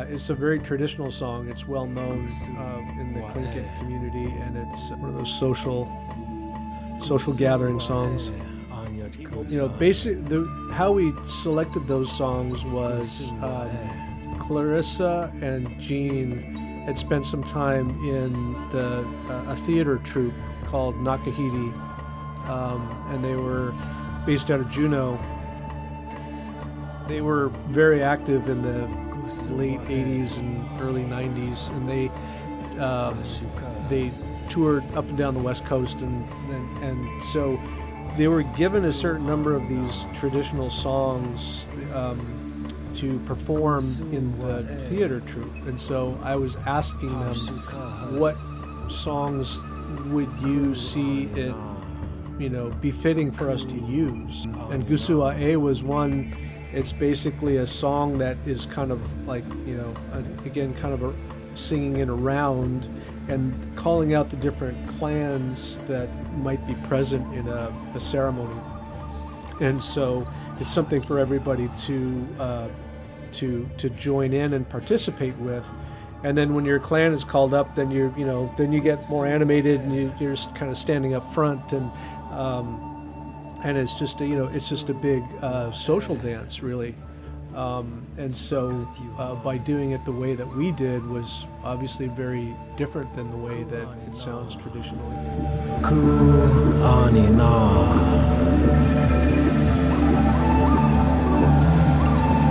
yeah, it's a very traditional song. It's well known um, in the Tlingit community, and it's one of those social social gathering songs. You know, basic the how we selected those songs was um, Clarissa and Gene had spent some time in the uh, a theater troupe called Naa Kahidi, um, and they were based out of Juneau. They were very active in the late '80s and early '90s, and they um, they toured up and down the West Coast, and, and and so they were given a certain number of these traditional songs um, to perform in the theater troupe, and so I was asking them, what songs would you see it, you know, befitting for us to use? And Gusua A was one. It's basically a song that is kind of like, you know, again, kind of a singing it around and calling out the different clans that might be present in a, a ceremony. And so it's something for everybody to uh, to to join in and participate with. And then when your clan is called up, then you're you know then you get more animated and you, you're kind of standing up front and um, and it's just a, you know it's just a big uh, social dance really. Um, and so uh, by doing it the way that we did was obviously very different than the way that it sounds traditionally. Ku anina.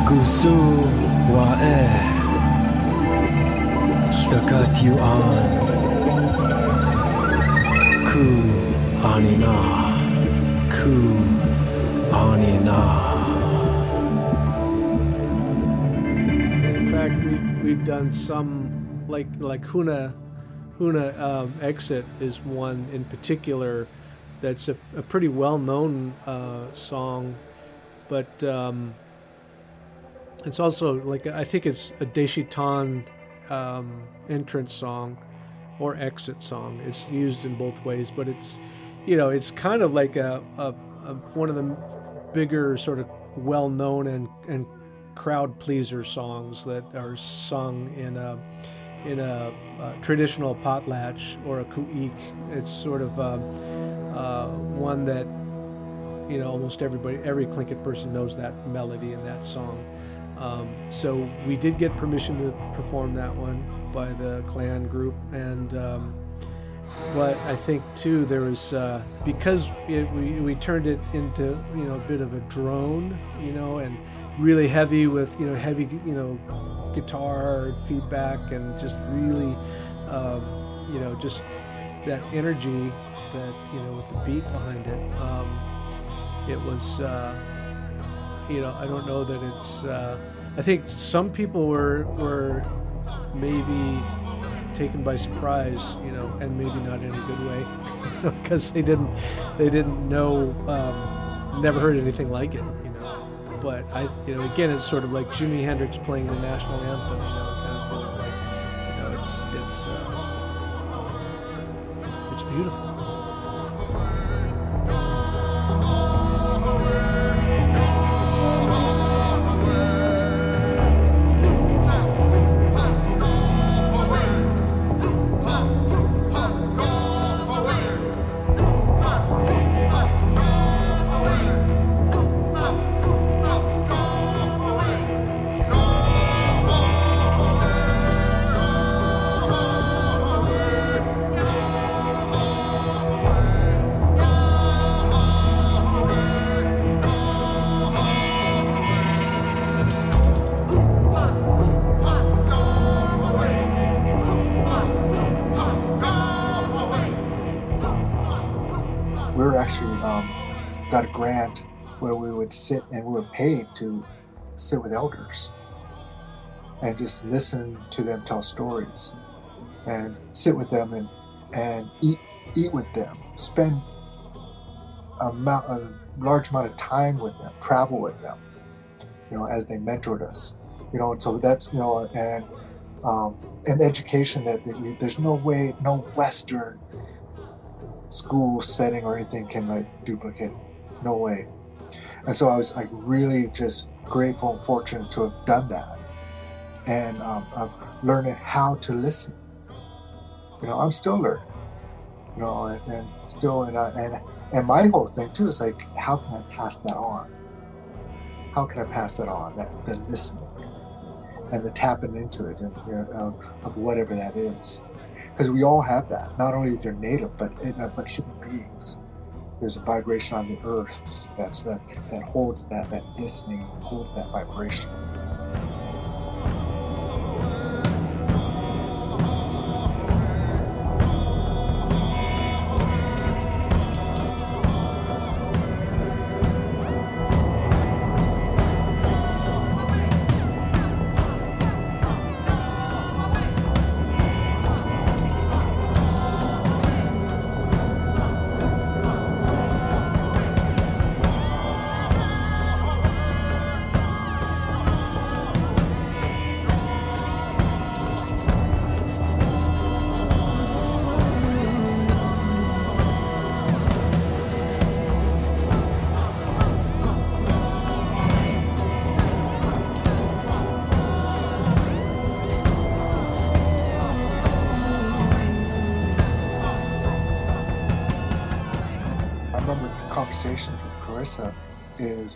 Gusu wa e. Stakat you on. In fact, we've, we've done some like like Huna Huna um, Exit is one in particular that's a, a pretty well known uh, song, but um, it's also like I think it's a Deisheetaan um, entrance song or exit song. It's used in both ways, but it's you know it's kind of like a, a, a one of the bigger sort of well known and and crowd pleaser songs that are sung in a in a, a traditional potlatch or a kuik. It's sort of um, uh, one that you know almost everybody, every Tlingit person knows that melody and that song. Um, so we did get permission to perform that one by the clan group, and um, but I think too there was uh, because it, we we turned it into you know a bit of a drone, you know, and really heavy with you know heavy you know guitar feedback and just really um, you know just that energy that you know with the beat behind it. Um, it was. Uh, you know, I don't know that it's. Uh, I think some people were were maybe taken by surprise, you know, and maybe not in a good way, because they didn't they didn't know, um, never heard anything like it, you know. But I, you know, again, it's sort of like Jimi Hendrix playing the national anthem, you know. Kind of like, you know, it's it's uh, it's beautiful. Sit and we were paid to sit with elders and just listen to them tell stories and sit with them and, and eat eat with them spend amount, a large amount of time with them, travel with them, you know, as they mentored us, you know. So that's you know, and um, an education that there's no way, no Western school setting or anything can like duplicate. No way. And so I was like really just grateful and fortunate to have done that, and um, of learning how to listen. You know, I'm still learning. You know, and, and still, and, uh, and and my whole thing too is like, how can I pass that on? How can I pass that on? That the listening and the tapping into it and you know, of, of whatever that is, because we all have that. Not only if you're native, but uh, but human beings. There's a vibration on the earth that's that that holds that that listening, holds that vibration.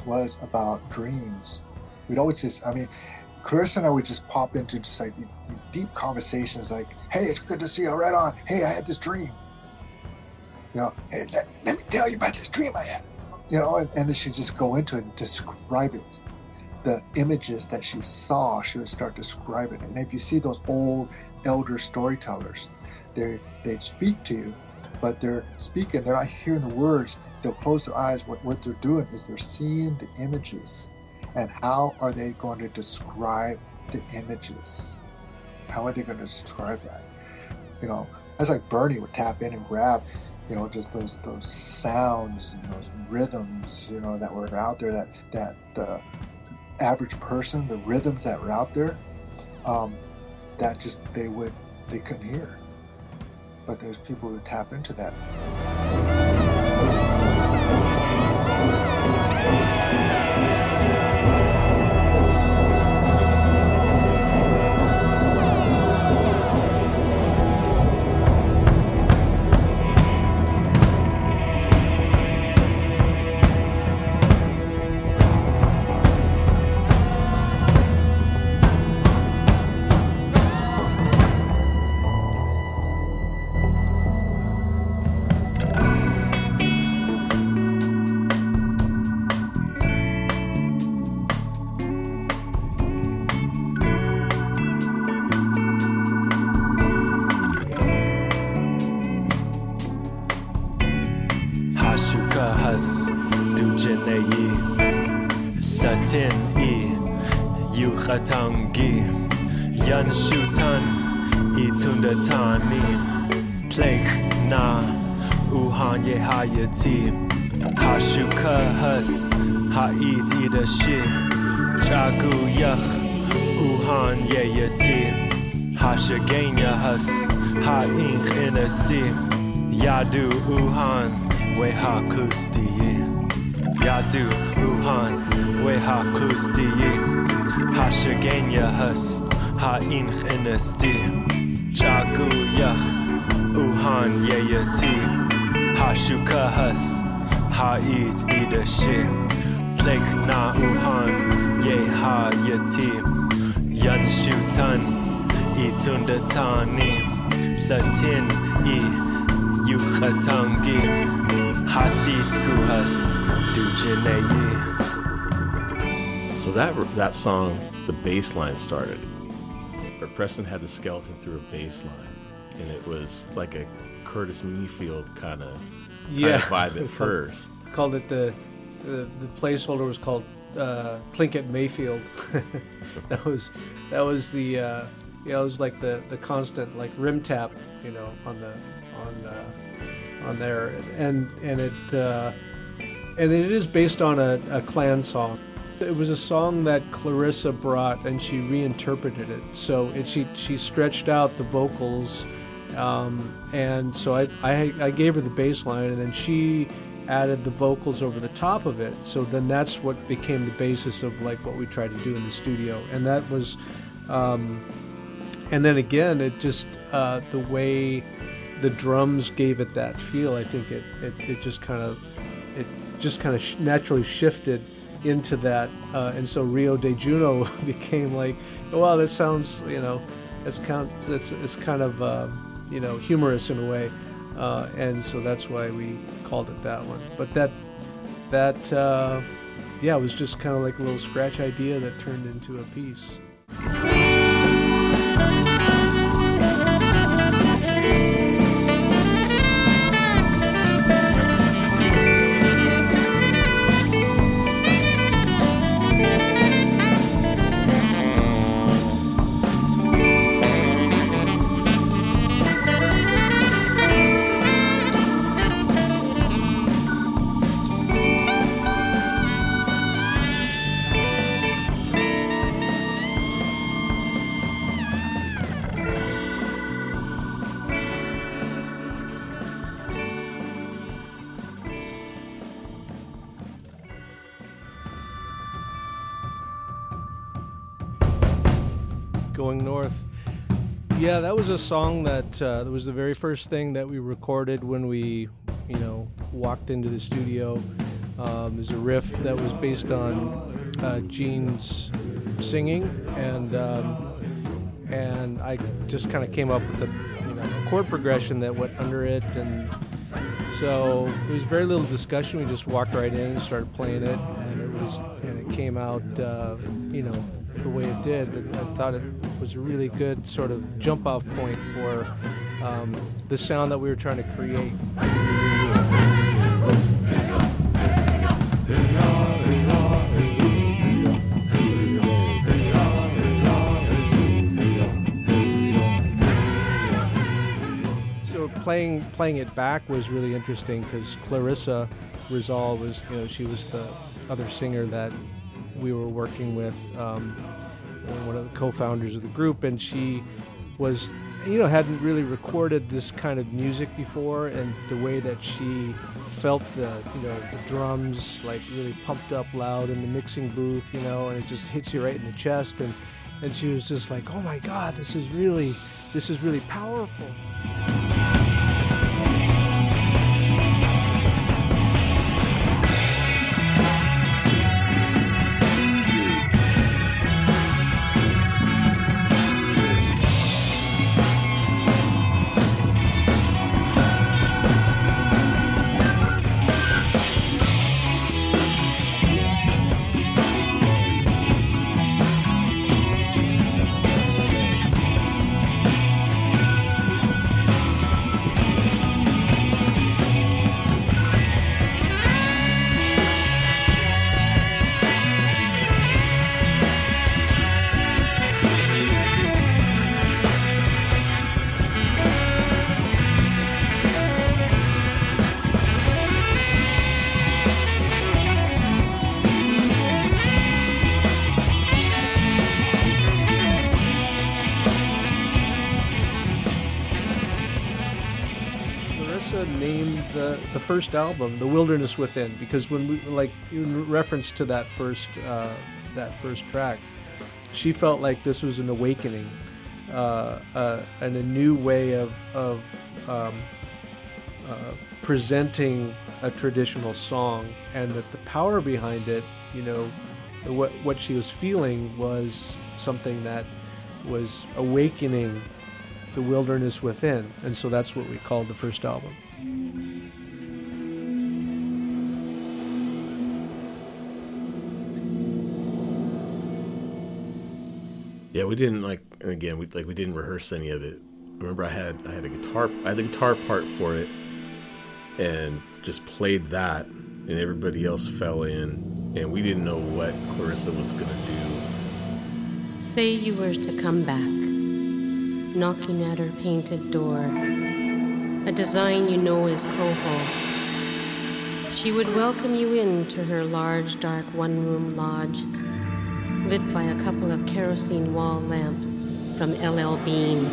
Was about dreams. We'd always just, I mean, Clarissa and I would just pop into just like these, these deep conversations, like, "Hey, it's good to see you. Right on. Hey, I had this dream. You know, hey, let, let me tell you about this dream I had. You know, and, and then she'd just go into it and describe it. The images that she saw, she would start describing it. And if you see those old elder storytellers, they they'd speak to you, but they're speaking, they're not hearing the words, they'll close their eyes. What, what they're doing is they're seeing the images. And how are they going to describe the images? How are they going to describe that? You know, that's like Bernie would tap in and grab, you know, just those those sounds and those rhythms, you know, that were out there that that the average person, the rhythms that were out there, um, that just they would they couldn't hear. But there's people who tap into that. Ha'inch Inasti Yadu Uhan Wehakusti Yadu Uhan Wehakusti Hashagenya has ha'inch inesti Chagu yach uhan yeyati Hashuka has ha'it idashi. Tlek na uhan ye yati Yanshutan itundatani Latin i yuchatangi Hathith guhas dujineyi so that that song, the bass line started, but Preston had the skeleton through a bass line, and it was like a Curtis Mayfield kind of yeah vibe at first. Called it the the, the placeholder was called uh, Tlingit Mayfield. that was that was the uh, you know it was like the the constant like rim tap you know on the on uh, on there and and it uh, and it is based on a, a clan song. It was a song that Clarissa brought, and she reinterpreted it. So it, she she stretched out the vocals, um, and so I, I I gave her the bass line, and then she added the vocals over the top of it. So then that's what became the basis of like what we tried to do in the studio, and that was, um, and then again, it just uh, the way the drums gave it that feel. I think it it, it just kind of it just kind of sh- naturally shifted into that, uh, and so Rio de Juneau became like, well, that sounds you know, it's kind it's it's kind of uh, you know humorous in a way. Uh, and so that's why we called it that one. But that that uh, yeah, it was just kind of like a little scratch idea that turned into a piece. Song that uh, was the very first thing that we recorded when we, you know, walked into the studio. Um, there's a riff that was based on uh, Gene's singing, and um, and I just kind of came up with the you know, chord progression that went under it, and so there was very little discussion. We just walked right in and started playing it, and it was and it came out, uh, you know, the way it did. And I thought it was a really good sort of jump off point for um, the sound that we were trying to create. So playing playing it back was really interesting because Clarissa Rizal was you know she was the other singer that we were working with um, one of the co-founders of the group, and she was, you know, hadn't really recorded this kind of music before, and the way that she felt the, you know, the drums like really pumped up loud in the mixing booth, you know, and it just hits you right in the chest, and and she was just like, oh my God, this is really, this is really powerful. First album "The Wilderness Within" because when we like in reference to that first uh, that first track, she felt like this was an awakening uh, uh, and a new way of of um, uh, presenting a traditional song, and that the power behind it, you know, what what she was feeling was something that was awakening the wilderness within, and so that's what we called the first album. Yeah, we didn't like. Again, we like we didn't rehearse any of it. Remember, I had I had a guitar. I had the guitar part for it, and just played that, and everybody else fell in, and we didn't know what Clarissa was gonna do. Say you were to come back, knocking at her painted door, a design you know is coho. She would welcome you into her large, dark one room lodge, lit by a couple of kerosene wall lamps from LL Bean,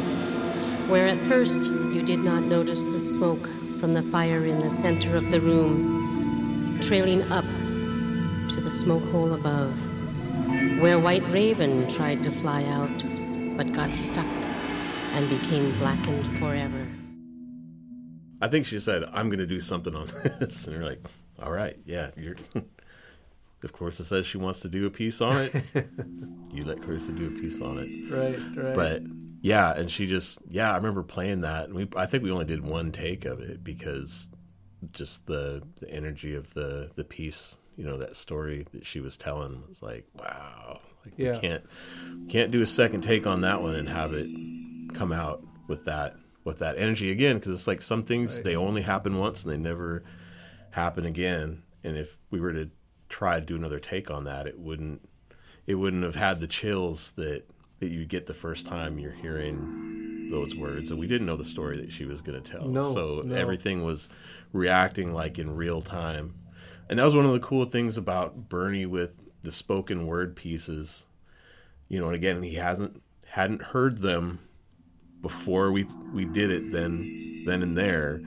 where at first you did not notice the smoke from the fire in the center of the room, trailing up to the smoke hole above, where White Raven tried to fly out but got stuck and became blackened forever. I think she said, "I'm going to do something on this," and you're like, "All right, yeah." You're. of course, it says she wants to do a piece on it. you let Clarissa do a piece on it, Right, right. but yeah, and she just yeah. I remember playing that, and we I think we only did one take of it because just the the energy of the the piece, you know, that story that she was telling was like, wow, like Yeah. we can't can't do a second take on that one and have it come out with that with that energy again because it's like some things Right. they only happen once and they never happen again and if we were to try to do another take on that it wouldn't it wouldn't have had the chills that that you get the first time you're hearing those words. And we didn't know the story that she was going to tell. No, so no. everything was reacting like in real time. And that was one of the cool things about bernie with the spoken word pieces. You know and again he hasn't hadn't heard them before we we did it then then and there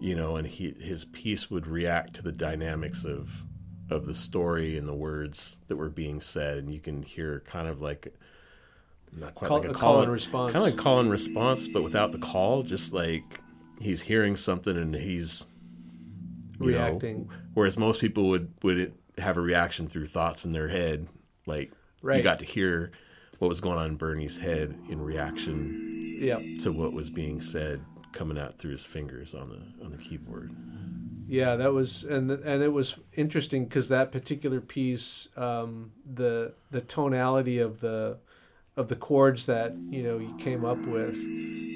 you know and he his piece would react to the dynamics of of the story and the words that were being said and you can hear kind of like not quite Call- like a, a call, call and response. kind of like call and response but without the call just like he's hearing something and he's you know, Reacting. whereas most people would would have a reaction through thoughts in their head like you got to hear what was going on in Bernie's head in reaction yeah, to what was being said coming out through his fingers on the on the keyboard. Yeah, that was and and it was interesting because that particular piece, um, the the tonality of the of the chords that you know you came up with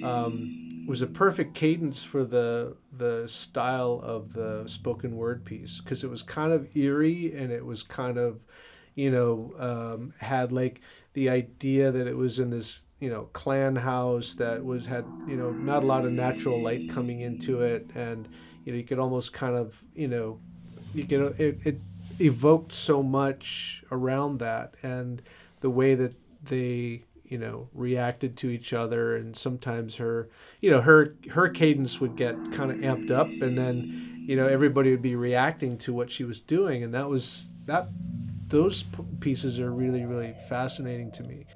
um, was a perfect cadence for the the style of the spoken word piece because it was kind of eerie and it was kind of you know um, had like the idea that it was in this you know clan house that was had you know not a lot of natural light coming into it and you know you could almost kind of you know you could it, it evoked so much around that and the way that they you know reacted to each other and sometimes her you know her her cadence would get kind of amped up and then you know everybody would be reacting to what she was doing and that was that those pieces are really really fascinating to me.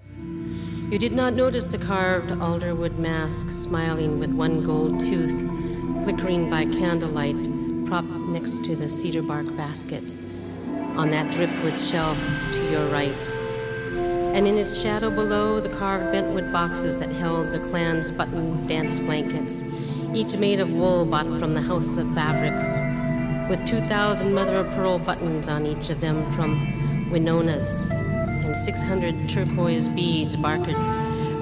You did not notice the carved alderwood mask smiling with one gold tooth, flickering by candlelight, propped next to the cedar bark basket on that driftwood shelf to your right. And in its shadow below, the carved bentwood boxes that held the clan's button dance blankets, each made of wool bought from the House of Fabrics, with 2,000 mother of pearl buttons on each of them from Winona's and 600 turquoise beads barked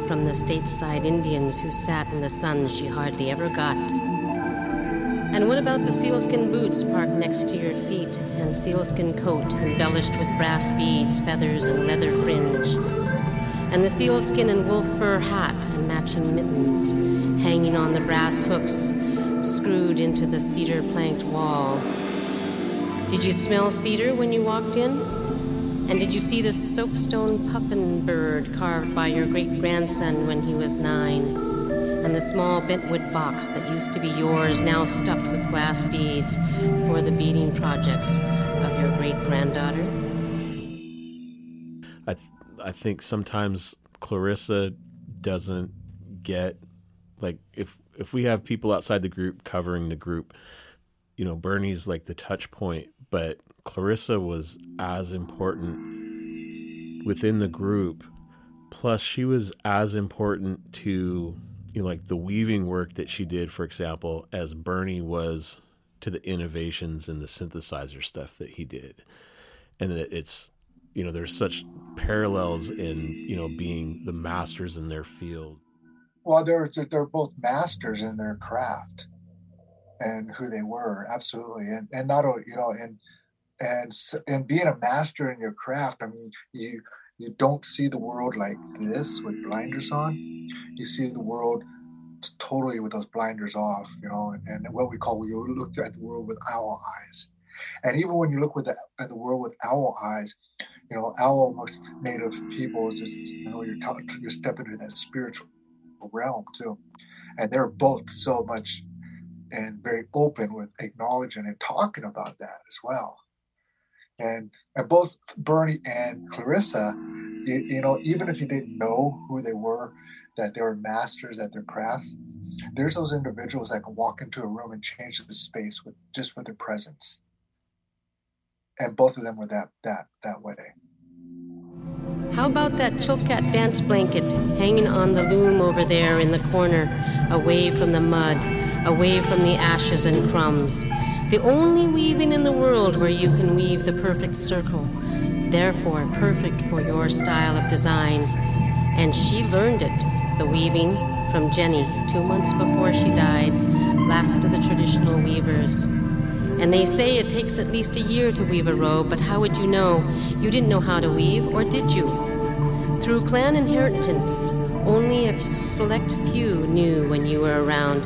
from the stateside Indians who sat in the sun she hardly ever got. And what about the sealskin boots parked next to your feet and sealskin coat embellished with brass beads, feathers, and leather fringe? And the sealskin and wolf fur hat and matching mittens hanging on the brass hooks screwed into the cedar planked wall. Did you smell cedar when you walked in? And did you see the soapstone puffin bird carved by your great grandson when he was nine? And the small bentwood box that used to be yours, now stuffed with glass beads for the beading projects of your great granddaughter? I th- I think sometimes Clarissa doesn't get like if if we have people outside the group covering the group, you know, Bernie's like the touch point, but Clarissa was as important within the group. Plus, she was as important to you know, like the weaving work that she did, for example, as Bernie was to the innovations and the synthesizer stuff that he did, and that it's you know there's such parallels in you know being the masters in their field. Well, they're they're both masters in their craft and who they were, absolutely, and and not only you know and and and being a master in your craft. I mean, you you don't see the world like this with blinders on. You see the world totally with those blinders off, you know, and, and what we call we look at the world with owl eyes. And even when you look with the, at the world with owl eyes, you know, owl most native peoples, just, you know, you're, t- you're stepping into that spiritual realm too. And they're both so much and very open with acknowledging and talking about that as well. And and both Bernie and Clarissa, you, you know, even if you didn't know who they were, that they were masters at their craft, there's those individuals that can walk into a room and change the space with just with their presence. And both of them were that that that way. How about that Chilkat dance blanket hanging on the loom over there in the corner, away from the mud, away from the ashes and crumbs? The only weaving in the world where you can weave the perfect circle, therefore perfect for your style of design. And she learned it, the weaving, from Jenny two months before she died, last of the traditional weavers. And they say it takes at least a year to weave a robe, but how would you know? You didn't know how to weave, or did you? Through clan inheritance, only a select few knew when you were around.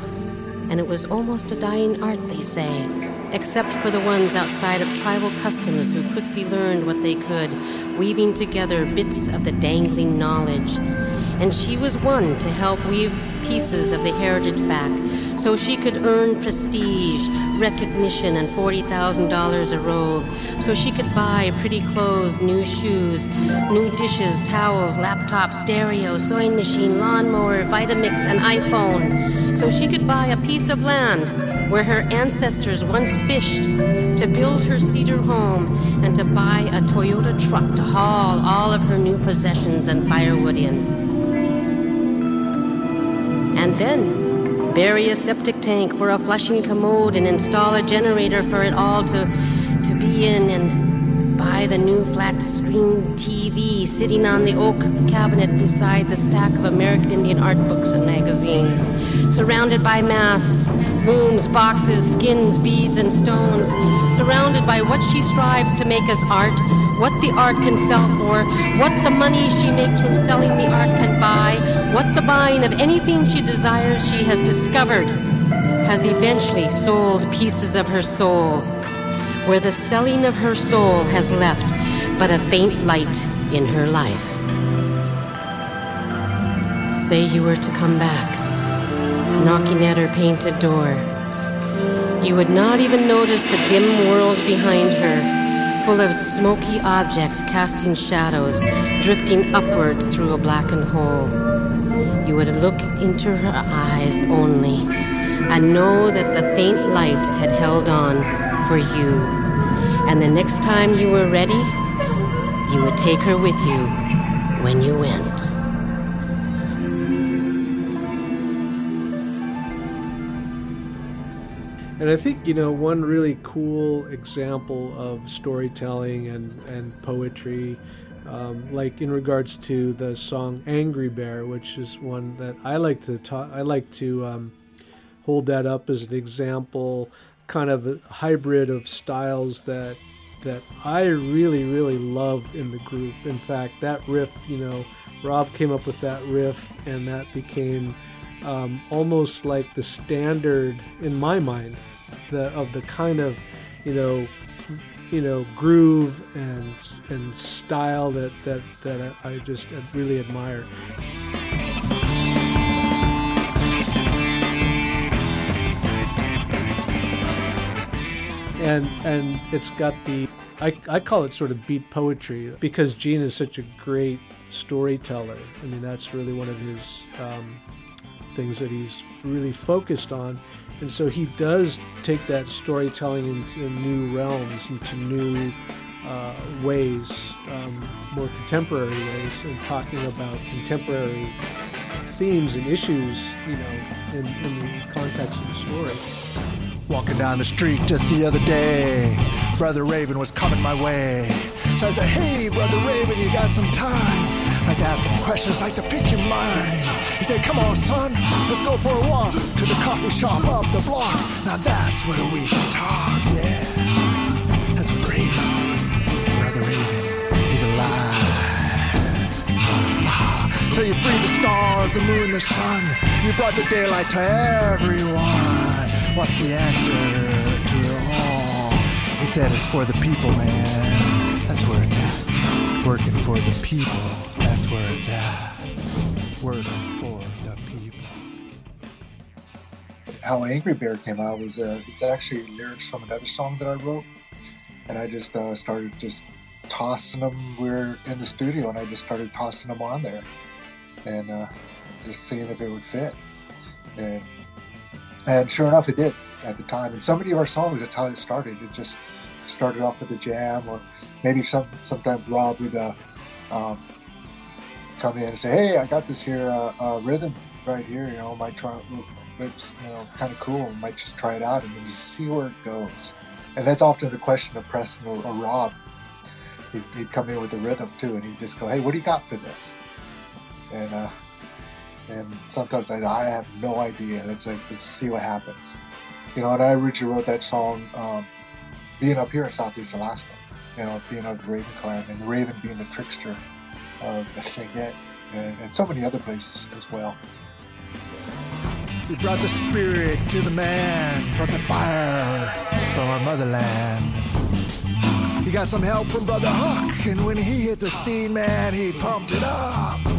And it was almost a dying art, they say, except for the ones outside of tribal customs who quickly learned what they could, weaving together bits of the dangling knowledge. And she was one to help weave pieces of the heritage back so she could earn prestige, recognition, and $40,000 a robe, so she could buy pretty clothes, new shoes, new dishes, towels, laptop, stereo, sewing machine, lawnmower, Vitamix, and iPhone, so she could buy a piece of land where her ancestors once fished, to build her cedar home, and to buy a Toyota truck to haul all of her new possessions and firewood in. And then bury a septic tank for a flushing commode and install a generator for it all to, to be in and buy the new flat screen TV sitting on the oak cabinet beside the stack of American Indian art books and magazines, surrounded by masks, looms, boxes, skins, beads, and stones, surrounded by what she strives to make as art, what the art can sell for, what the money she makes from selling the art can buy, what the buying of anything she desires she has discovered, has eventually sold pieces of her soul where the selling of her soul has left but a faint light in her life. Say you were to come back, knocking at her painted door. You would not even notice the dim world behind her, full of smoky objects casting shadows, drifting upwards through a blackened hole. You would look into her eyes only and know that the faint light had held on for you. And the next time you were ready, you would take her with you when you went. And I think, you know, one really cool example of storytelling and, and poetry, um, like in regards to the song Angry Bear, which is one that I like to talk, I like to um, hold that up as an example kind of a hybrid of styles that that I really really love in the group. In fact, that riff, you know, Rob came up with that riff, and that became um, almost like the standard in my mind the, of the kind of you know you know groove and and style that that that I, I just really admire. And and it's got the I, I call it sort of beat poetry because Gene is such a great storyteller. I mean that's really one of his um, things that he's really focused on, and so he does take that storytelling into new realms, into new uh, ways, um, more contemporary ways, and talking about contemporary themes and issues, you know, in, in the context of the story. Walking down the street just the other day, Brother Raven was coming my way. So I said, Hey, Brother Raven, you got some time? Like to ask some questions, like to pick your mind. He said, Come on, son, let's go for a walk to the coffee shop up the block. Now that's where we can talk, yeah. That's with Raven, Brother Raven, he's alive. So you freed the stars, the moon, the sun. You brought the daylight to everyone. What's the answer to it all? He said it's for the people, man. That's where it's at. Working for the people. That's where it's at. Working for the people. How Angry Bear came out was uh, it's actually lyrics from another song that I wrote, and I just uh, started just tossing them. We are in the studio, and I just started tossing them on there, and uh, just seeing if it would fit. And and sure enough, it did at the time. And so many of our songs, that's how it started. It just started off with a jam, or maybe some sometimes Rob would uh, um, come in and say, "Hey, I got this here uh, uh, rhythm right here. You know, might try. It's you know kind of cool. Might just try it out and just see where it goes." And that's often the question of Preston or, or Rob. He'd, he'd, come in with the rhythm too, and he'd just go, "Hey, what do you got for this?" And uh, and sometimes I, I have no idea. And it's like, let's see what happens. You know, and I originally wrote that song um, being up here in Southeast Alaska, you know, being of the Raven clan and Raven being the trickster of Tlingit and, and so many other places as well. We brought the spirit to the man from the fire from our motherland. He got some help from Brother Huck, and when he hit the scene, man, he pumped it up.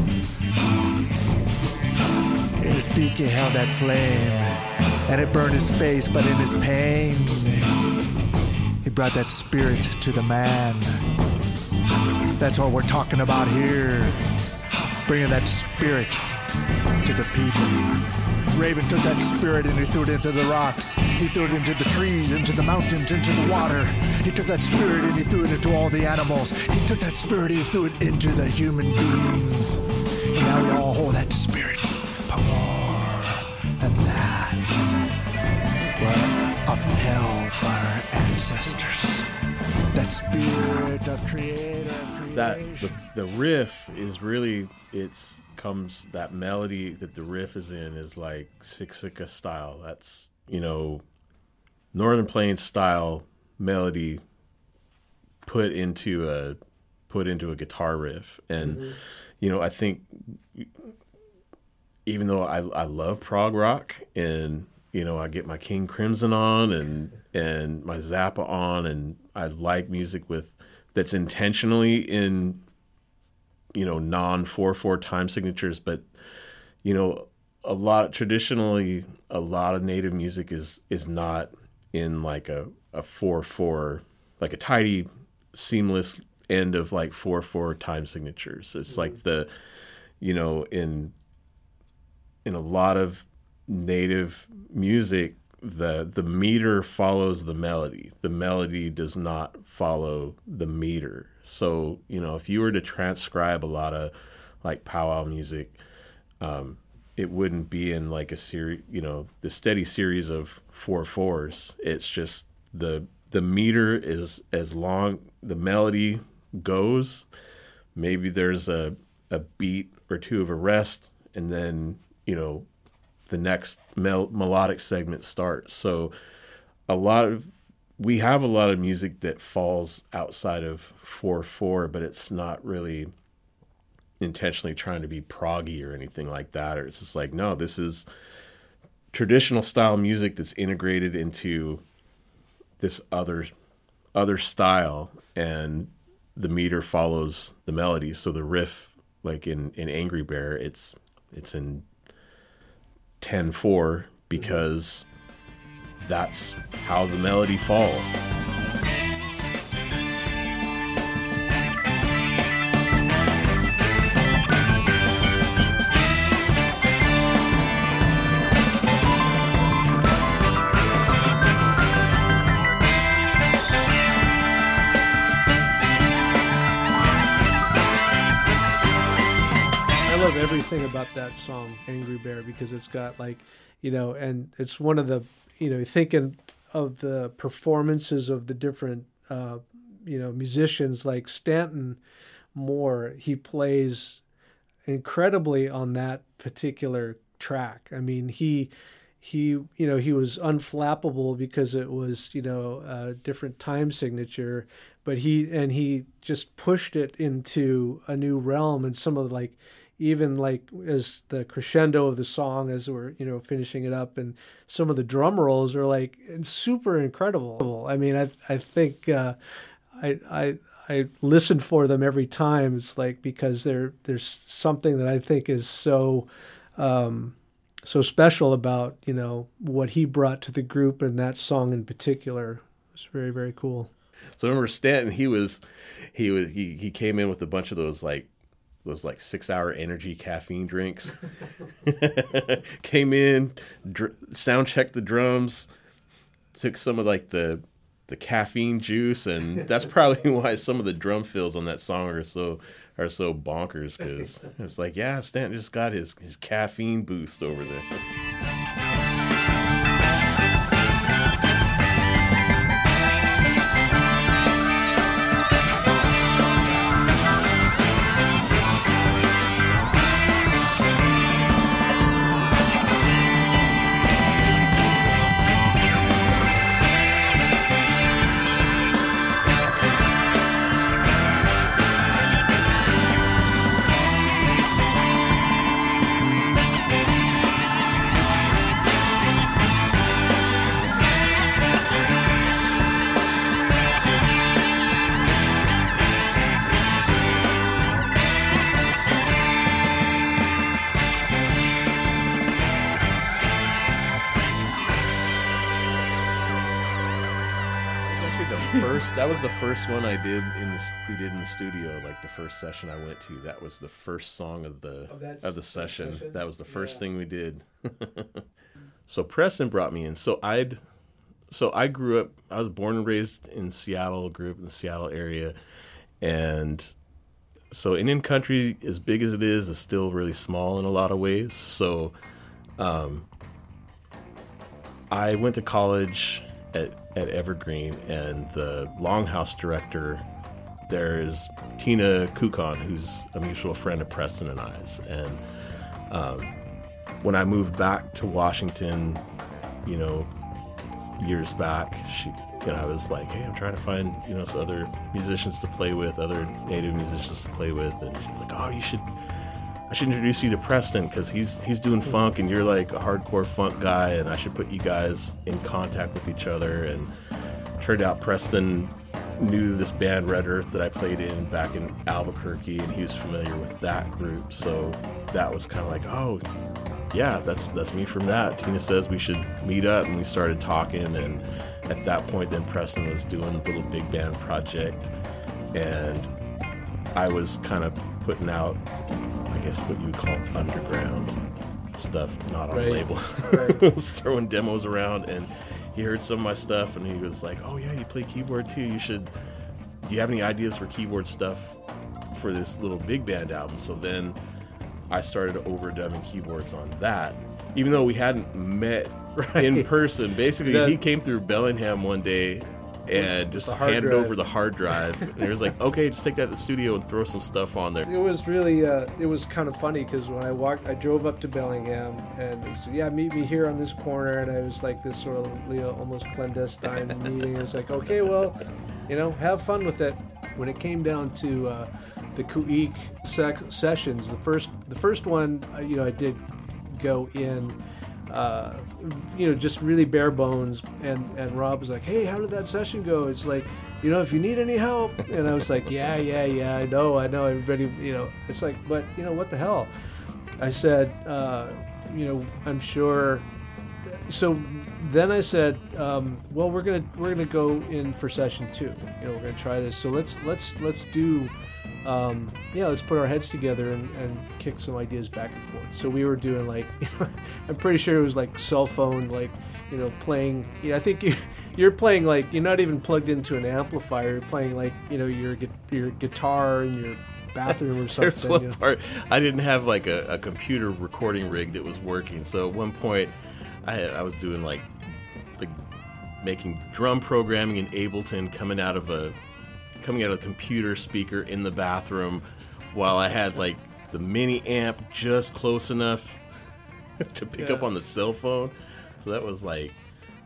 His beak he held that flame, and it burned his face, but in his pain, he brought that spirit to the man. That's what we're talking about here. Bringing that spirit to the people. Raven took that spirit and he threw it into the rocks. He threw it into the trees, into the mountains, into the water. He took that spirit and he threw it into all the animals. He took that spirit and he threw it into the human beings. And now we all hold that spirit what upheld by our ancestors. That spirit of creative That the, the riff is really it's comes that melody that the riff is in is like Siksika style. That's you know Northern Plains style melody put into a put into a guitar riff and mm-hmm. you know I think even though I I love prog rock and you know I get my King Crimson on and and my Zappa on and I like music with that's intentionally in you know non four four time signatures, but you know a lot traditionally a lot of native music is is not in like a a four four like a tidy seamless end of like four four time signatures. It's mm-hmm. like the you know in in a lot of native music the the meter follows the melody. The melody does not follow the meter. So you know if you were to transcribe a lot of like powwow music um, it wouldn't be in like a series you know the steady series of four fours. It's just the the meter is as long the melody goes maybe there's a a beat or two of a rest and then you know the next mel- melodic segment starts. So a lot of we have a lot of music that falls outside of four four, but it's not really intentionally trying to be proggy or anything like that. Or it's just like no, this is traditional style music that's integrated into this other other style and the meter follows the melody so the riff like in in angry bear it's it's in 10 4 because that's how the melody falls. That song, Angry Bear, because it's got like, you know, and it's one of the, you know, thinking of the performances of the different, uh, you know, musicians like Stanton Moore, he plays incredibly on that particular track. I mean, he he you know he was unflappable because it was you know a different time signature but he and he just pushed it into a new realm and some of the, like even like as the crescendo of the song as we're you know finishing it up and some of the drum rolls are like super incredible. I mean i i think uh, i i i listen for them every time. It's like because there there's something that i think is so um so special about you know what he brought to the group and that song in particular. It's very very cool. So I remember Stanton he was he was he, he came in with a bunch of those like those like six hour energy caffeine drinks. Came in, dr- sound checked the drums, took some of like the the caffeine juice, and that's probably why some of the drum fills on that song are so are so bonkers because it's like, yeah, Stanton just got his his caffeine boost over there. First one I did in the we did in the studio like the first session I went to that was the first song of the Of of the session. session? that was the first Yeah. thing we did so Preston brought me in so I'd so I grew up I was born and raised in Seattle grew up in the Seattle area and so Indian country as big as it is is still really small in a lot of ways so um I went to college at, at Evergreen, and the Longhouse director there is Tina Kuckkahn, who's a mutual friend of Preston and I's. And um, when I moved back to Washington, you know, years back, she, you know, I was like, hey, I'm trying to find, you know, some other musicians to play with, other native musicians to play with. And she's like, oh, you should I should introduce you to Preston because he's he's doing funk and you're like a hardcore funk guy, and I should put you guys in contact with each other. And turned out Preston knew this band Red Earth that I played in back in Albuquerque, and he was familiar with that group. So that was kind of like, oh, yeah, that's that's me from that. Tina says we should meet up, and we started talking. And at that point, then Preston was doing a little big band project, and I was kind of putting out, I guess, what you would call underground stuff, not on Right. label. Right. was throwing demos around, and he heard some of my stuff, and he was like, "Oh yeah, you play keyboard too. You should. Do you have any ideas for keyboard stuff for this little big band album?" So then I started overdubbing keyboards on that, even though we hadn't met in person. Basically, That- he came through Bellingham one day and just hard handed drive. over the hard drive. and he was like, "Okay, just take that to the studio and throw some stuff on there." It was really, uh, it was kind of funny because when I walked, I drove up to Bellingham and he said, "Yeah, meet me here on this corner." And I was like this sort of, you know, almost clandestine meeting. It was like, okay, well, you know, have fun with it. When it came down to uh, the Kuik sec- sessions, the first, the first one, uh, you know, I did go in. Uh, you know, just really bare bones. And and Raab was like, "Hey, how did that session go?" It's like, you know, if you need any help, and I was like, "Yeah, yeah, yeah, I know, I know." Everybody, you know, it's like, but you know, what the hell? I said, uh, you know, I'm sure. So then I said, um, well, we're gonna we're gonna go in for session two. You know, we're gonna try this. So let's let's let's do. Um, yeah, let's put our heads together and, and kick some ideas back and forth. So we were doing like, I'm pretty sure it was like cell phone, like, you know, playing. You know, I think you, you're playing like you're not even plugged into an amplifier. You're playing like you know your your guitar in your bathroom or something. There's one you know. part I didn't have like a, a computer recording rig that was working. So at one point, I I was doing like making drum programming in Ableton coming out of a coming out of a computer speaker in the bathroom, while I had like the mini amp just close enough to pick up on the cell phone. So that was like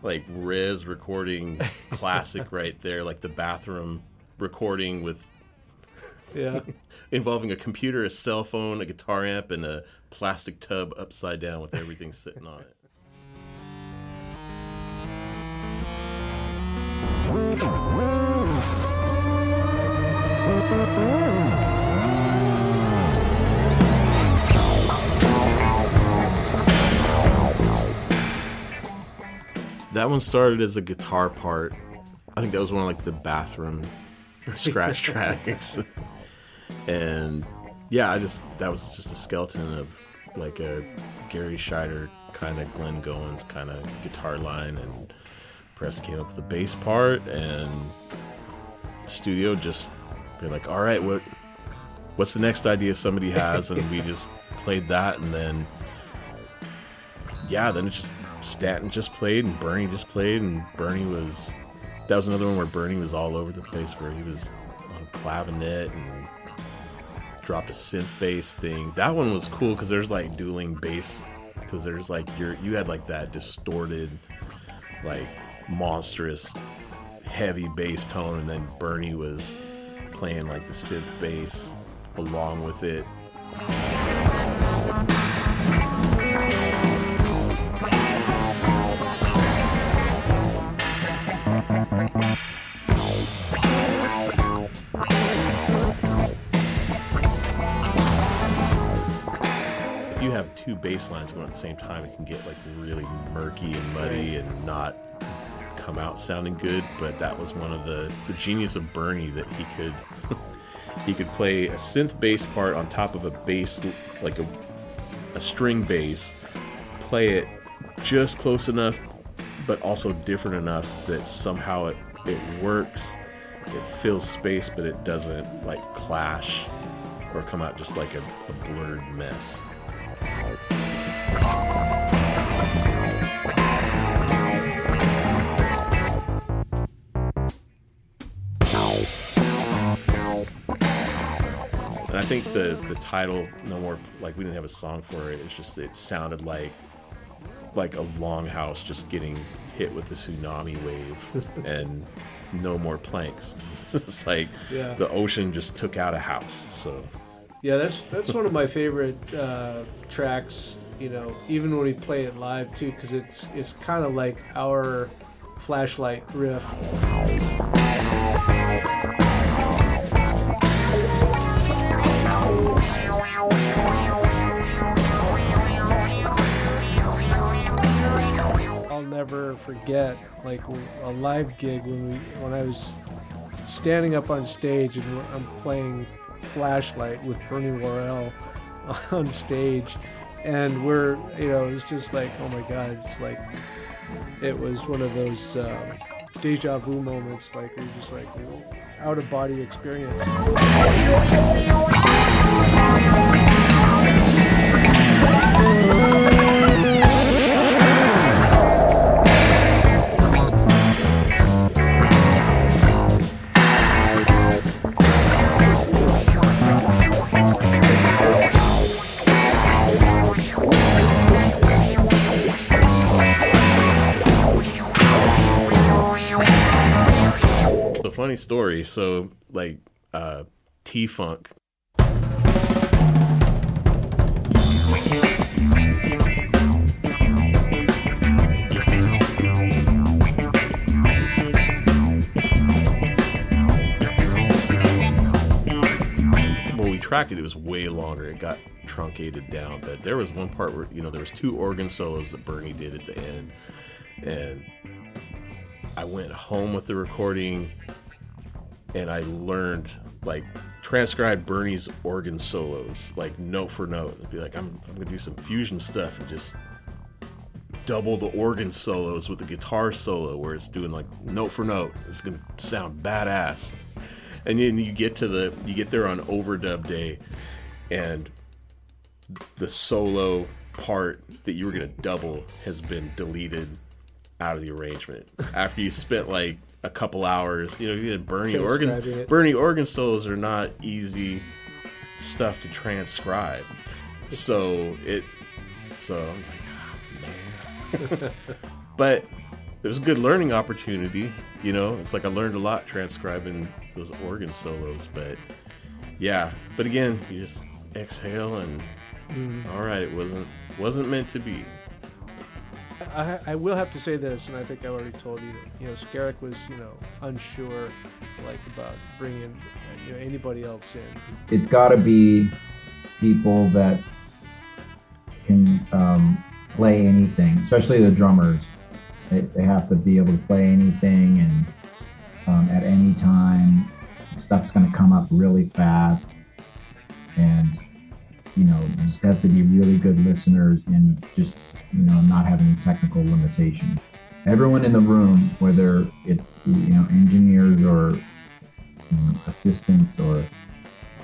like res recording classic right there, like the bathroom recording with Yeah. involving a computer, a cell phone, a guitar amp, and a plastic tub upside down with everything sitting on it. That one started as a guitar part. I think that was one of like the bathroom scratch tracks. and yeah, I just that was just a skeleton of like a Garry Shider kind of Glenn Goins kind of guitar line and Press came up with the bass part and studio just be like, all right, what what's the next idea somebody has? And we just played that and then yeah, then it just Stanton just played and Bernie just played and Bernie was that was another one where Bernie was all over the place where he was on clavinet and dropped a synth bass thing. That one was cool because there's like dueling bass because there's like your you had like that distorted like monstrous heavy bass tone and then Bernie was playing like the synth bass along with it. If you have two bass lines going at the same time, it can get like really murky and muddy and not come out sounding good. But that was one of the the genius of Bernie that he could he could play a synth bass part on top of a bass like a a string bass, play it just close enough, but also different enough that somehow it it works. It fills space, but it doesn't like clash or come out just like a, a blurred mess. Think the the title, no more like we didn't have a song for it. It's just it sounded like like a longhouse just getting hit with the tsunami wave and no more planks. it's like Yeah. the ocean just took out a house. So Yeah, that's that's one of my favorite uh, tracks. You know, even when we play it live too, because it's it's kind of like our flashlight riff. I'll never forget like a live gig when we when I was standing up on stage and I'm playing Flashlight with Bernie Worrell on stage, and we're you know it's just like oh my god it's like it was one of those uh, deja vu moments like you're just like out of body experience. Story. So like uh, T Funk. Tracked it, it was way longer. It got truncated down, but there was one part where you know there was two organ solos that Bernie did at the end, and I went home with the recording and I learned like transcribe Bernie's organ solos like note for note. I'd be like, I'm, I'm gonna do some fusion stuff and just double the organ solos with the guitar solo where it's doing like note for note. It's gonna sound badass. And then you get to the you get there on overdub day and the solo part that you were gonna double has been deleted out of the arrangement after you spent like a couple hours. You know, you did Bernie organ it. Bernie organ solos are not easy stuff to transcribe. So it so I'm like, oh, man. but it was a good learning opportunity. You know, it's like I learned a lot transcribing those organ solos. But yeah, but again, you just exhale and Mm. all right, it wasn't wasn't meant to be. I, I will have to say this, and I think I already told you that you know Skerik was you know unsure, like about bringing you know anybody else in. It's got to be people that can um, play anything, especially the drummers. They, they have to be able to play anything and um, at any time. Stuff's going to come up really fast. And, you know, just have to be really good listeners and just, you know, not having technical limitations. Everyone in the room, whether it's, you know, engineers or you know, assistants or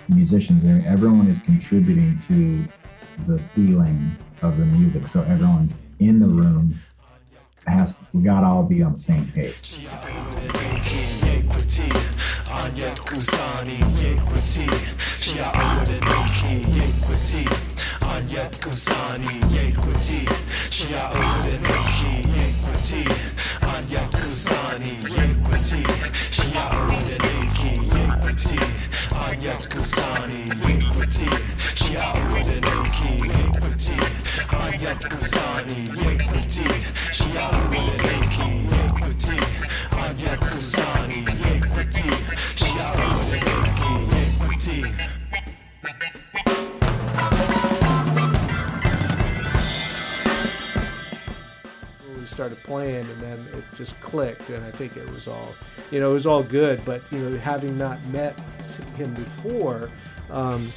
musicians, everyone is contributing to the feeling of the music. So everyone in the room has, we got to all be on the same page. Anyat kusani yequity Shia awadaniki yequity Anyat kusani yequity Shia awadaniki yequity Anyat kusani yequity Shia awadaniki yequity Anyat kusani yequity Shia awadaniki yequity Anyat kusani yequity Shia yequity started playing and then it just clicked and i think it was all you know it was all good but you know having not met him before um,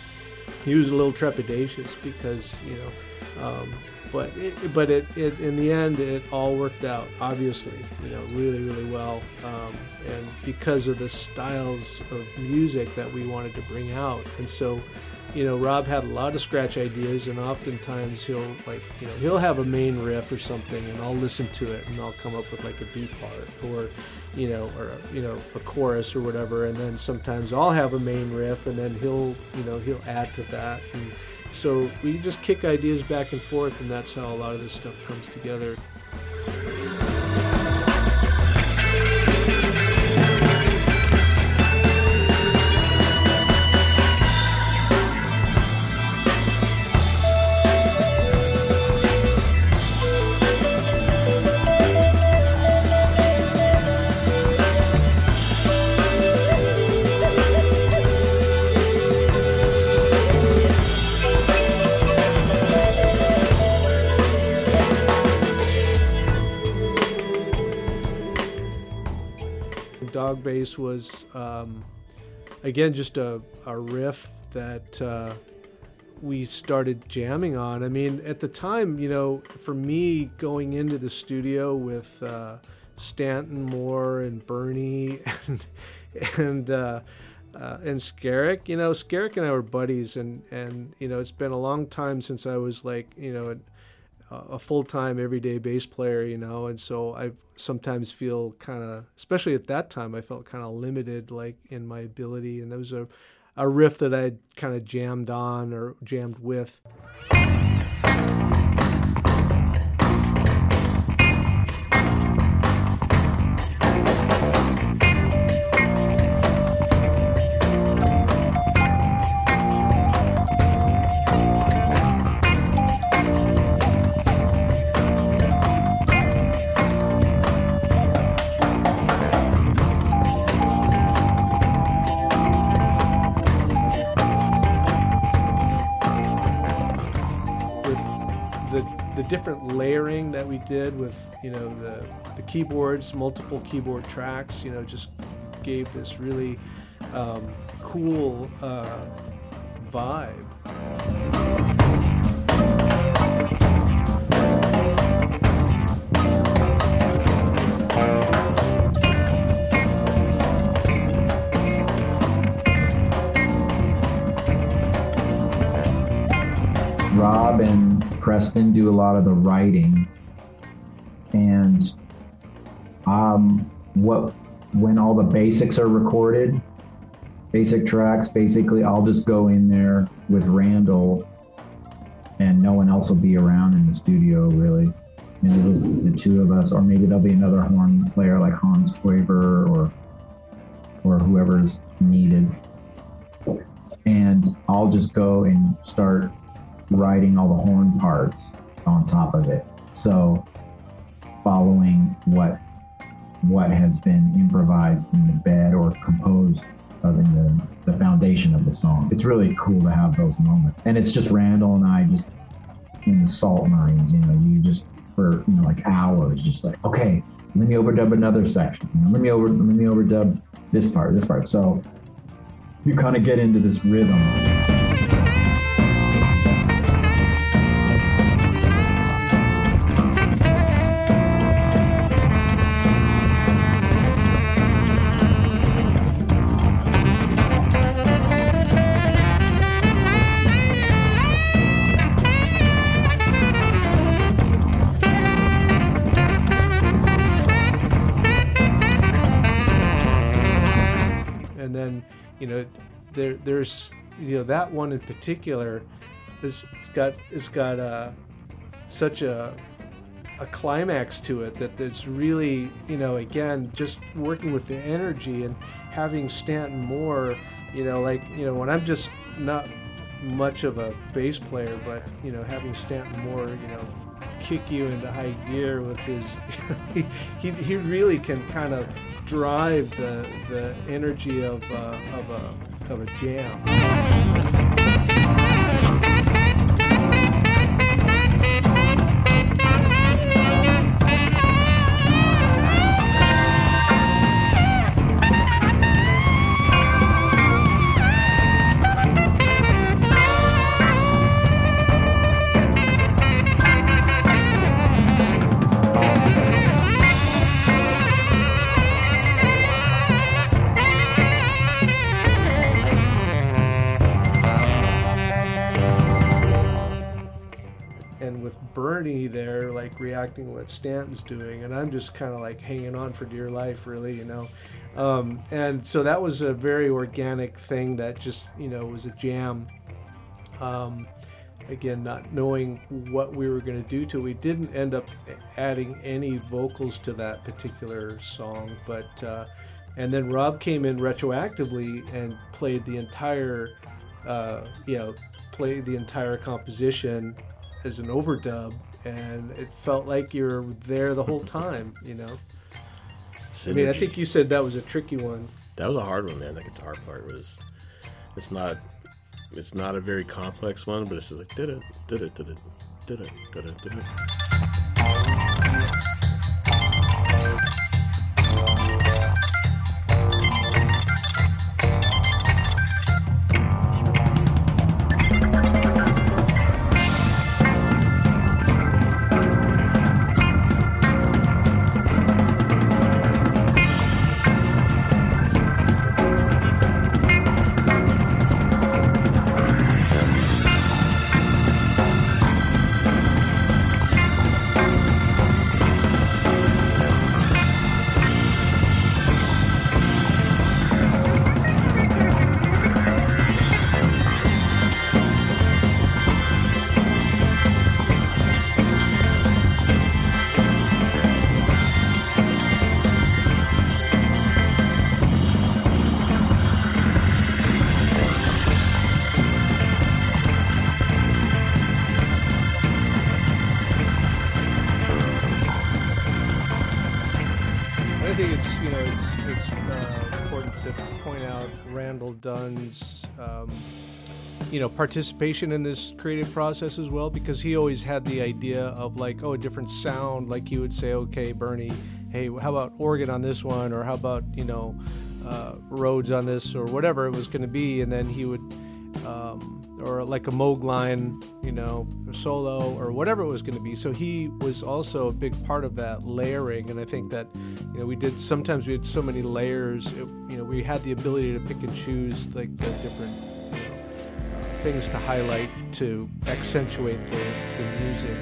he was a little trepidatious because you know um, but it, but it, it in the end it all worked out obviously you know really really well. Um, and because of the styles of music that we wanted to bring out. And so you know Raab had a lot of scratch ideas and oftentimes he'll like you know he'll have a main riff or something and i'll listen to it and i'll come up with like a beat part or you know or you know a chorus or whatever. And then sometimes i'll have a main riff and then he'll you know he'll add to that. And so we just kick ideas back and forth and that's how a lot of this stuff comes together was um, again just a, a riff that uh, we started jamming on. I mean at the time you know for me going into the studio with uh, stanton moore and bernie and and uh, uh, and Skerik, you know, Skerik and I were buddies, and and you know, it's been a long time since I was like, you know, a full time everyday bass player, you know, and so I sometimes feel kind of, especially at that time, I felt kind of limited, like in my ability, and there was a a riff that I kind of jammed on or jammed with. with different layering that we did with you know the the keyboards, multiple keyboard tracks, you know, just gave this really um, cool uh, vibe. Preston do a lot of the writing, and um, what when all the basics are recorded, basic tracks, basically, I'll just go in there with Randall, and no one else will be around in the studio really. Maybe the two of us, or maybe there'll be another horn player like Hans Quaver or or whoever's needed. and I'll just go and start writing all the horn parts on top of it. So following what what has been improvised in the bed or composed of in the, the foundation of the song. It's really cool to have those moments. And it's just Randall and I just in the salt mines, you know, you just for you know like hours, just like, okay, let me overdub another section. You know, let me over let me overdub this part, this part. So you kind of get into this rhythm. You know there there's you know that one in particular has got it's got uh, such a a climax to it that it's really you know again just working with the energy and having Stanton Moore you know like you know when I'm just not much of a bass player but you know having Stanton Moore you know kick you into high gear with his he, he, really can kind of drive the the energy of uh, of a of a jam There, like reacting to what Stanton's doing, and I'm just kind of like hanging on for dear life, really, you know. Um, and so that was a very organic thing that just, you know, was a jam. Um, again, not knowing what we were going to do to, it. we didn't end up adding any vocals to that particular song, but uh, and then Raab came in retroactively and played the entire, uh, you know, played the entire composition as an overdub, and it felt like you were there the whole time. You know, I mean, I think you said that was a tricky one. that was a hard one, man. The guitar part was. It's not. It's not a very complex one, but it's just like did it, did it, did it, did it, did it, did it. Participation in this creative process as well because he always had the idea of like oh a different sound like he would say okay Bernie hey how about organ on this one or how about you know uh, Rhodes on this or whatever it was going to be and then he would um, or like a Moog line, you know, solo or whatever it was going to be. So he was also a big part of that layering, and I think that you know we did sometimes we had so many layers. It, you know, we had the ability to pick and choose like the different things to highlight to accentuate the, the music.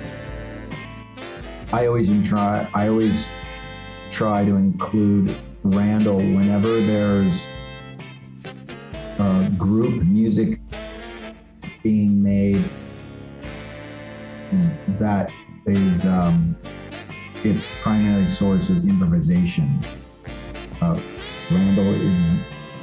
I always try. I always try to include Randall whenever there's group music being made that is um, its primary source is improvisation. Uh, Randall is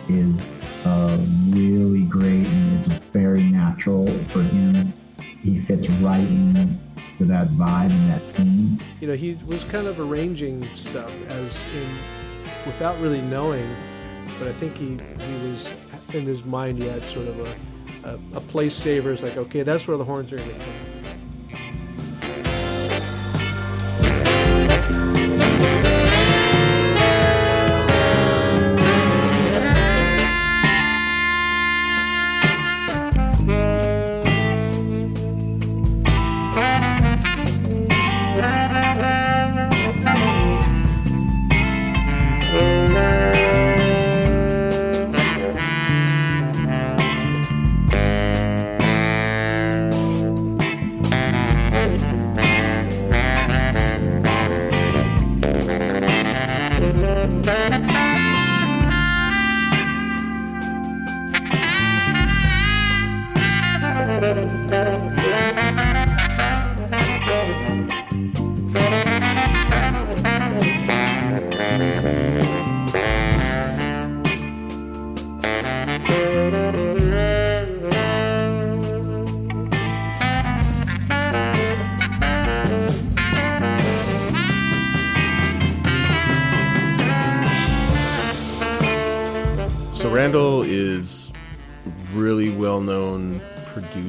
is uh, really great and it's very natural for him. He fits right in to that vibe and that scene. You know, he was kind of arranging stuff as in without really knowing, but I think he, he was in his mind, he had sort of a, a, a place saver. It's like, okay, that's where the horns are going to come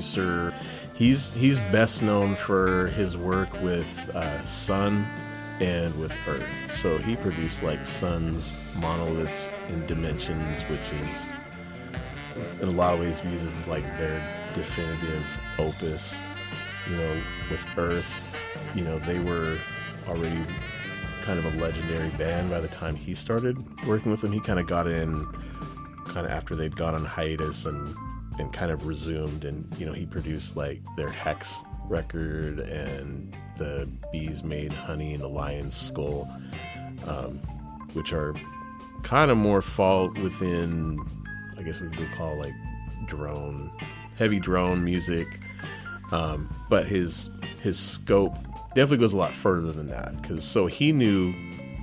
producer. He's he's best known for his work with uh, Sunn and with Earth. So he produced like Sunn's Monoliths and Dimensions, which is in a lot of ways viewed as like their definitive opus. You know, with Earth, you know they were already kind of a legendary band by the time he started working with them. He kind of got in kind of after they'd gone on hiatus and and kind of resumed and you know he produced like their hex record and the bees made honey and the lion's skull um, which are kind of more fall within i guess we would call like drone heavy drone music. Um, but his his scope definitely goes a lot further than that because so he knew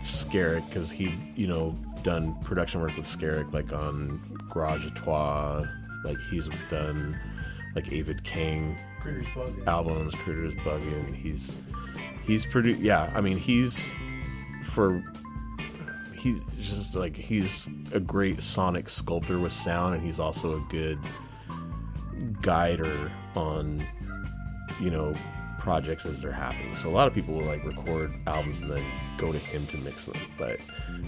Skerik because he you know done production work with Skerik like on Garage Trois like he's done like Avid King Critters albums Critters Buggin he's he's pretty yeah I mean he's for he's just like he's a great sonic sculptor with sound and he's also a good guider on you know projects as they're happening. So a lot of people will like record albums and then go to him to mix them. But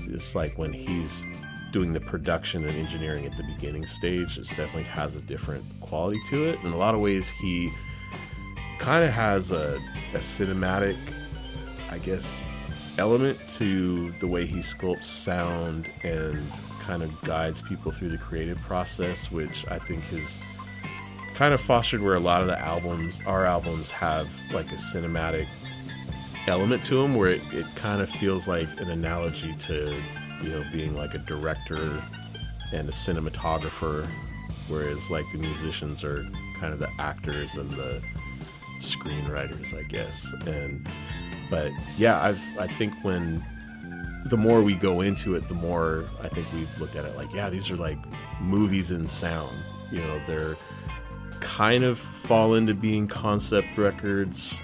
it's like when he's doing the production and engineering at the beginning stage it definitely has a different quality to it. In a lot of ways he kind of has a, a cinematic i guess element to the way he sculpts sound and kind of guides people through the creative process which i think is kind of fostered where a lot of the albums our albums have like a cinematic element to them where it, it kind of feels like an analogy to you know being like a director and a cinematographer whereas like the musicians are kind of the actors and the screenwriters i guess. And but yeah i've i think when the more we go into it the more i think we've looked at it like yeah these are like movies in sound. You know they're kind of fall into being concept records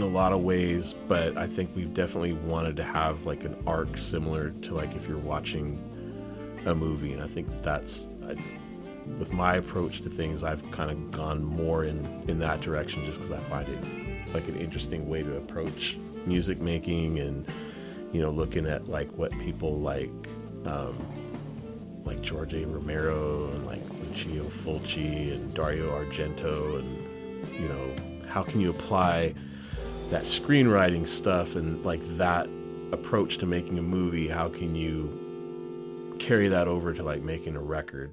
in a lot of ways, but I think we've definitely wanted to have like an arc similar to like if you're watching a movie, and I think that's I, with my approach to things, I've kind of gone more in in that direction just because I find it like an interesting way to approach music making and you know looking at like what people like um, like George A. Romero and like Lucio Fulci and Dario Argento and you know how can you apply that screenwriting stuff and like that approach to making a movie how can you carry that over to like making a record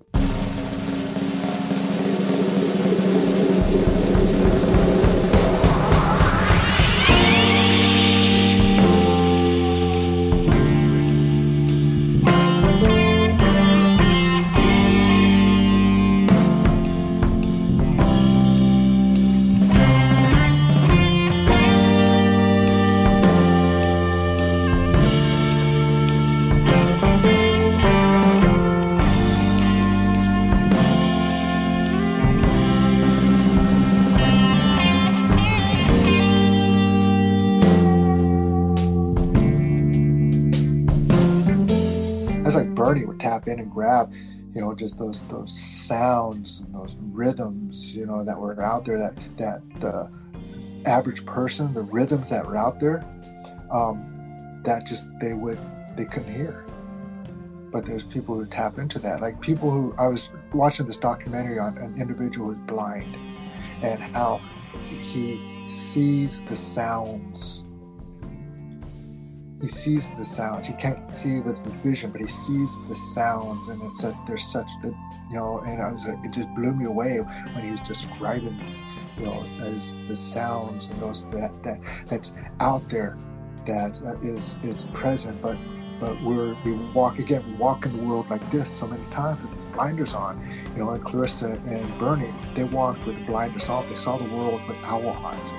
just those those sounds and those rhythms, you know, that were out there that that the average person, the rhythms that were out there, um, that just they would they couldn't hear. But there's people who tap into that, like people who I was watching this documentary on an individual who's blind, and how he sees the sounds he sees the sounds. He can't see with his vision, but he sees the sounds, and it's a, there's such a, you know, and I was like, it just blew me away when he was describing, you know, as the sounds and those that that that's out there, that uh, is is present, but but we're we walk again, we walk in the world like this so many times with blinders on, you know, and Clarissa and Bernie, they walked with the blinders off. They saw the world with owl eyes.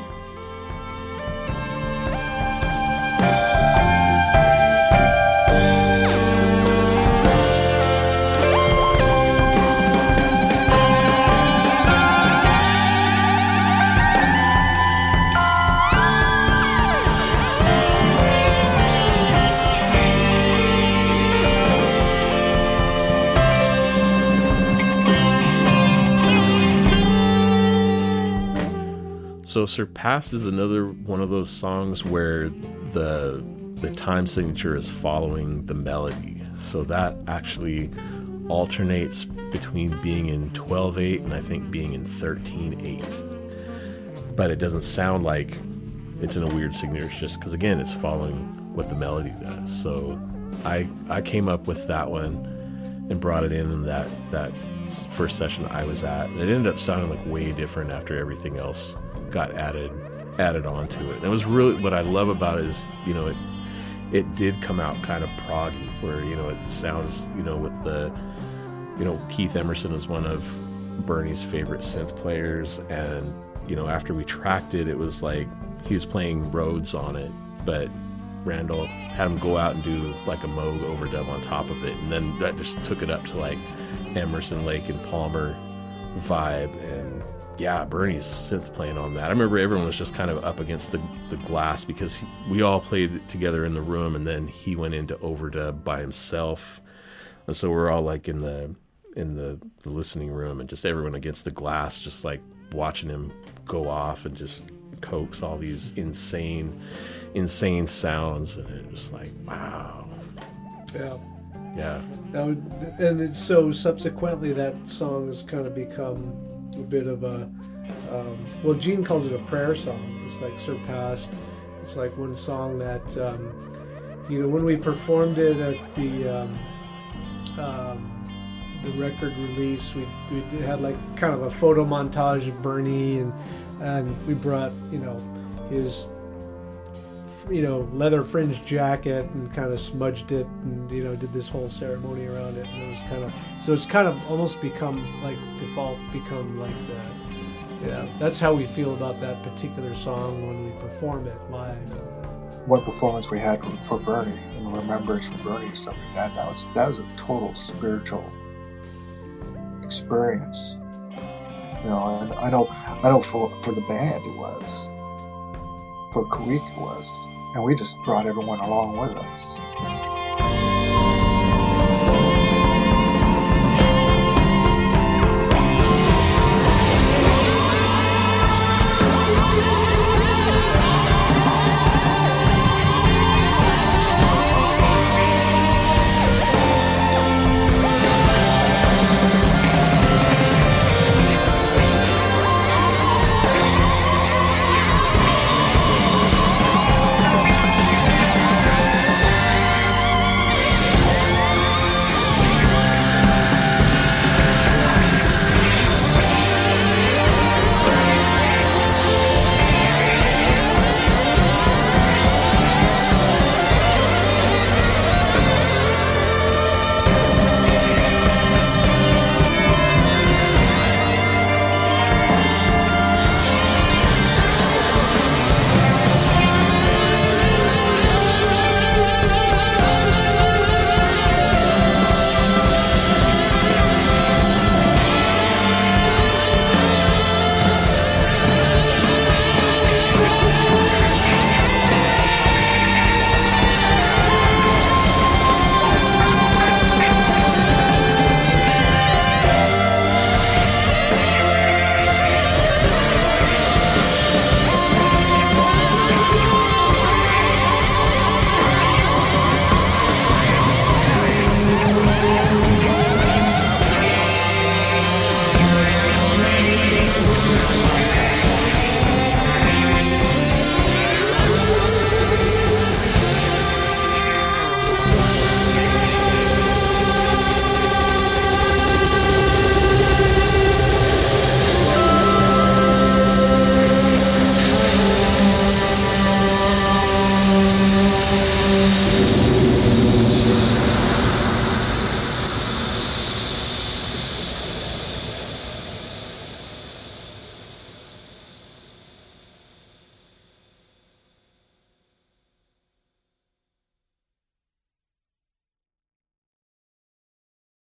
So Surpassed is another one of those songs where the the time signature is following the melody. So that actually alternates between being in 12/8 and I think being in 13/8. But it doesn't sound like it's in a weird signature It's just cuz again it's following what the melody does. So I I came up with that one and brought it in in that that first session I was at. And it ended up sounding like way different after everything else got added added onto it. And it was really what I love about it is, you know, it it did come out kind of proggy, where you know it sounds, you know, with the, you know, Keith Emerson is one of Bernie's favorite synth players, and you know, after we tracked it, it was like he was playing Rhodes on it, but Randall had him go out and do like a Moog overdub on top of it, and then that just took it up to like Emerson, Lake, and Palmer vibe, and yeah, Bernie's synth playing on that. I remember everyone was just kind of up against the, the glass because he, we all played together in the room, and then he went into overdub by himself, and so we're all like in the in the, the listening room, and just everyone against the glass, just like watching him go off and just coax all these insane, insane sounds, and it was like wow, Yeah. yeah, That would, and it's so subsequently that song has kind of become a bit of a um, well gene calls it a prayer song. It's like surpassed. It's like one song that um, you know when we performed it at the um, um, the record release we, we had like kind of a photo montage of bernie and and we brought you know his you know leather fringed jacket and kind of smudged it and you know did this whole ceremony around it and it was kind of so it's kind of almost become like default become like the yeah that's how we feel about that particular song when we perform it live one performance we had for, for Bernie and the remembrance for Bernie and stuff like that. That was that was a total spiritual experience. You know, and I don't I know for for the band it was. For Kuik it was. And we just brought everyone along with us.